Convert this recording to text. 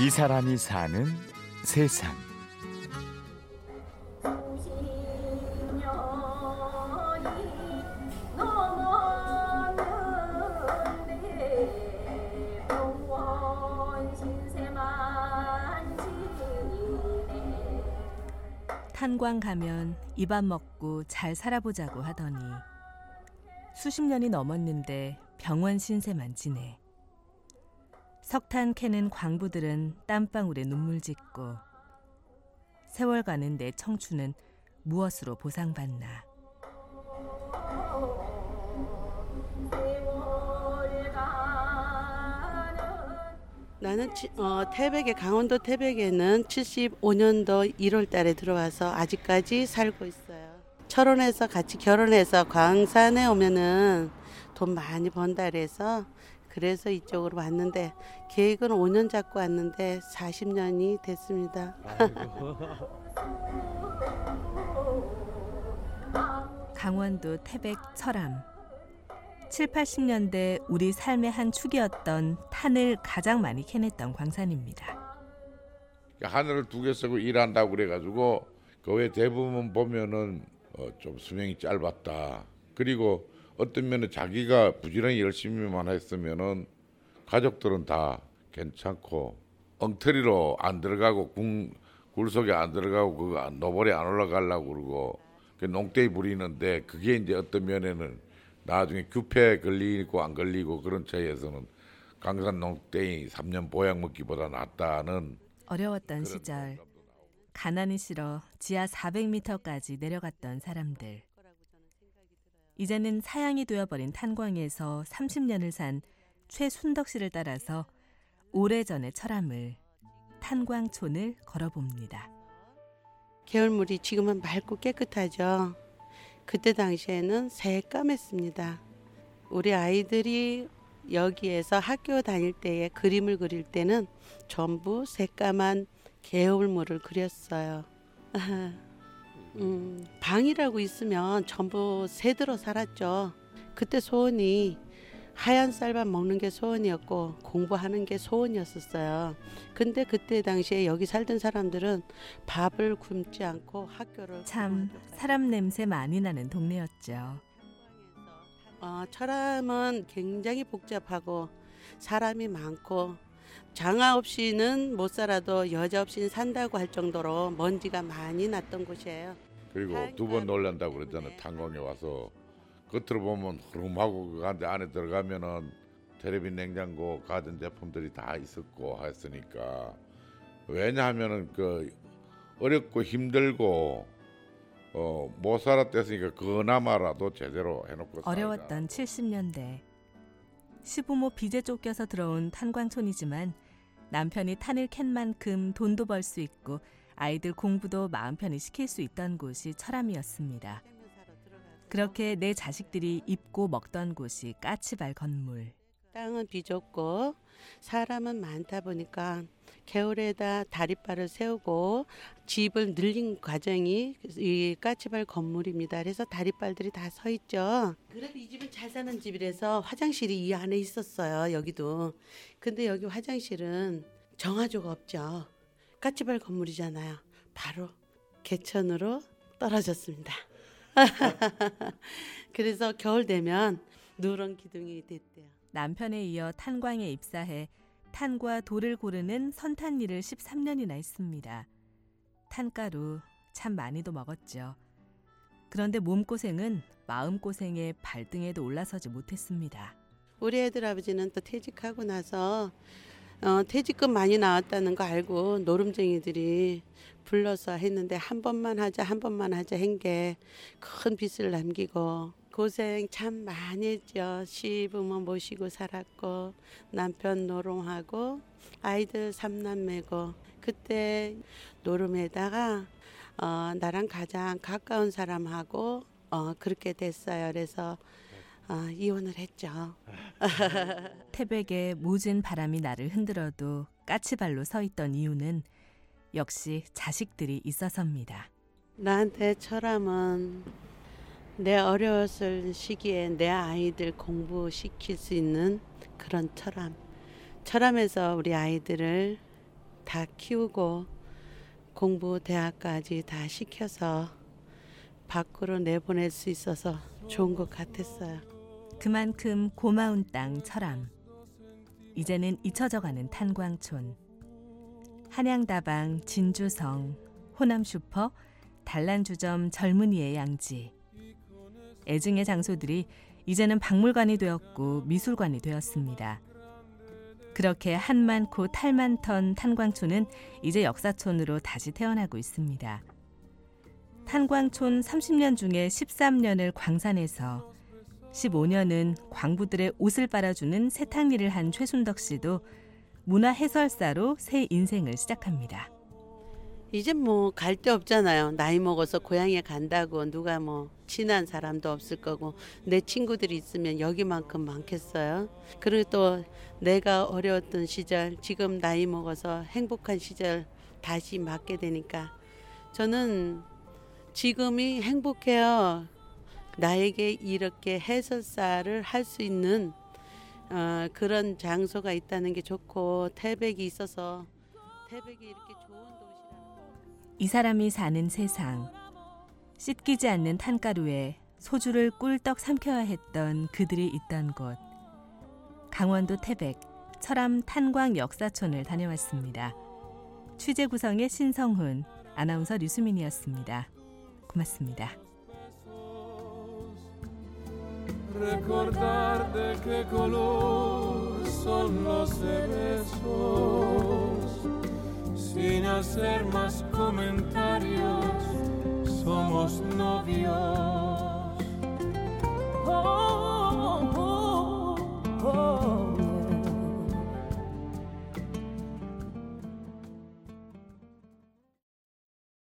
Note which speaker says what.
Speaker 1: 이 사람이 사는 세상.
Speaker 2: 탄광 가면 입안 먹고 잘 살아보자고 하더니 수십 년이 넘었는데 병원 신세만 지내. 석탄 캐는 광부들은 땀방울에 눈물 짓고 세월 가는 내 청춘은 무엇으로 보상받나.
Speaker 3: 나는 치, 어, 태백에 강원도 태백에는 75년도 1월 달에 들어와서 아직까지 살고 있어요. 철원에서 같이 결혼해서 광산에 오면은 돈 많이 번다 그래서 그래서 이쪽으로 왔는데 계획은 5년 잡고 왔는데 40년이 됐습니다.
Speaker 2: 강원도 태백 철암 7, 80년대 우리 삶의 한 축이었던 탄을 가장 많이 캐냈던 광산입니다.
Speaker 4: 하늘을 두 개 쓰고 일한다고 그래가지고 그 외 대부분 보면은 어, 좀 수명이 짧았다. 그리고 어떤 면에 자기가 부지런히 열심히만 했으면은 가족들은 다 괜찮고 엉터리로 안 들어가고 궁, 굴 속에 안 들어가고 그 노벌에 안 올라가려고 그러고 그 농대에 부리는데 그게 이제 어떤 면에는 나중에 규패 걸리고 안 걸리고 그런 차이에서는 강산 농대이 3년 보약 먹기보다 낫다는
Speaker 2: 어려웠던 시절 가난이 싫어 지하 400m까지 내려갔던 사람들. 이제는 사양이 되어버린 탄광에서 30년을 산 최순덕 씨를 따라서 오래전의 철암을 탄광촌을 걸어봅니다.
Speaker 3: 개울물이 지금은 맑고 깨끗하죠. 그때 당시에는 새까맸습니다. 우리 아이들이 여기에서 학교 다닐 때에 그림을 그릴 때는 전부 새까만 개울물을 그렸어요. 음, 방이라고 있으면 전부 새들어 살았죠. 그때 소원이 하얀 쌀밥 먹는 게 소원이었고 공부하는 게 소원이었었어요. 근데 그때 당시에 여기 살던 사람들은 밥을 굶지 않고 학교를
Speaker 2: 참 사람 냄새 많이 나는 동네였죠.
Speaker 3: 어, 철암은 굉장히 복잡하고 사람이 많고 장아 없이는 못 살아도 여자 없이는 산다고 할 정도로 먼지가 많이 났던 곳이에요.
Speaker 4: 그리고 두 번 놀란다고 그랬잖아요. 탄광에 와서. 겉으로 보면 흐름하고 그 안에 들어가면은 테레비 냉장고 가전 제품들이 다 있었고 했으니까. 왜냐하면은 그 어렵고 힘들고 어, 못 살았댔으니까 그나마라도 제대로 해놓고
Speaker 2: 어려웠던 70년대 시부모 빚에 쫓겨서 들어온 탄광촌이지만 남편이 탄을 캔 만큼 돈도 벌 수 있고 아이들 공부도 마음 편히 시킬 수 있던 곳이 철암이었습니다. 그렇게 내 자식들이 입고 먹던 곳이 까치발 건물.
Speaker 3: 땅은 비좁고 사람은 많다 보니까 겨울에다 다리발을 세우고 집을 늘린 과정이 이 까치발 건물입니다. 그래서 다리발들이 다 서 있죠. 그래도 이 집은 잘 사는 집이라서 화장실이 이 안에 있었어요. 여기도. 근데 여기 화장실은 정화조가 없죠. 까치발 건물이잖아요. 바로 개천으로 떨어졌습니다. 그래서 겨울 되면 누런 기둥이 됐대요.
Speaker 2: 남편에 이어 탄광에 입사해 탄과 돌을 고르는 선탄 일을 13년이나 했습니다. 탄가루 참 많이도 먹었죠. 그런데 몸고생은 마음고생에 발등에도 올라서지 못했습니다.
Speaker 3: 우리 애들 아버지는 또 퇴직하고 나서 어, 퇴직금 많이 나왔다는 거 알고 노름쟁이들이 불러서 했는데 한 번만 하자 한 번만 하자 한 게 큰 빚을 남기고 고생 참 많이 했죠. 시부모 모시고 살았고 남편 노름하고 아이들 삼남매고 그때 노름에다가 어, 나랑 가장 가까운 사람하고 어, 그렇게 됐어요. 그래서 어, 이혼을 했죠.
Speaker 2: 태백에 모진 바람이 나를 흔들어도 까치발로 서 있던 이유는 역시 자식들이 있어서입니다.
Speaker 3: 나한테 철암은 내 어려웠을 시기에 내 아이들 공부시킬 수 있는 그런 철암. 철암에서 우리 아이들을 다 키우고 공부 대학까지 다 시켜서 밖으로 내보낼 수 있어서 좋은 것 같았어요.
Speaker 2: 그만큼 고마운 땅 철암. 이제는 잊혀져가는 탄광촌. 한양다방, 진주성, 호남슈퍼, 단란주점 젊은이의 양지. 애증의 장소들이 이제는 박물관이 되었고 미술관이 되었습니다. 그렇게 한 많고 탈 많던 탄광촌은 이제 역사촌으로 다시 태어나고 있습니다. 탄광촌 30년 중에 13년을 광산에서 15년은 광부들의 옷을 빨아주는 세탁 일을 한 최순덕 씨도 문화 해설사로 새 인생을 시작합니다.
Speaker 3: 이제 뭐 갈 데 없잖아요. 나이 먹어서 고향에 간다고 누가 뭐 친한 사람도 없을 거고 내 친구들이 있으면 여기만큼 많겠어요. 그리고 또 내가 어려웠던 시절 지금 나이 먹어서 행복한 시절 다시 맞게 되니까 저는 지금이 행복해요. 나에게 이렇게 해설사를 할 수 있는 어, 그런 장소가 있다는 게 좋고 태백이 있어서 태백이 이렇게 좋은
Speaker 2: 이 사람이 사는 세상. 씻기지 않는 탄가루에 소주를 꿀떡 삼켜야 했던 그들이 있던 곳. 강원도 태백 철암 탄광 역사촌을 다녀왔습니다. 취재 구성의 신성훈, 아나운서 류수민이었습니다. 고맙습니다.
Speaker 5: recordar de qué color son los cerezos, sin hacer más comentarios, somos novios.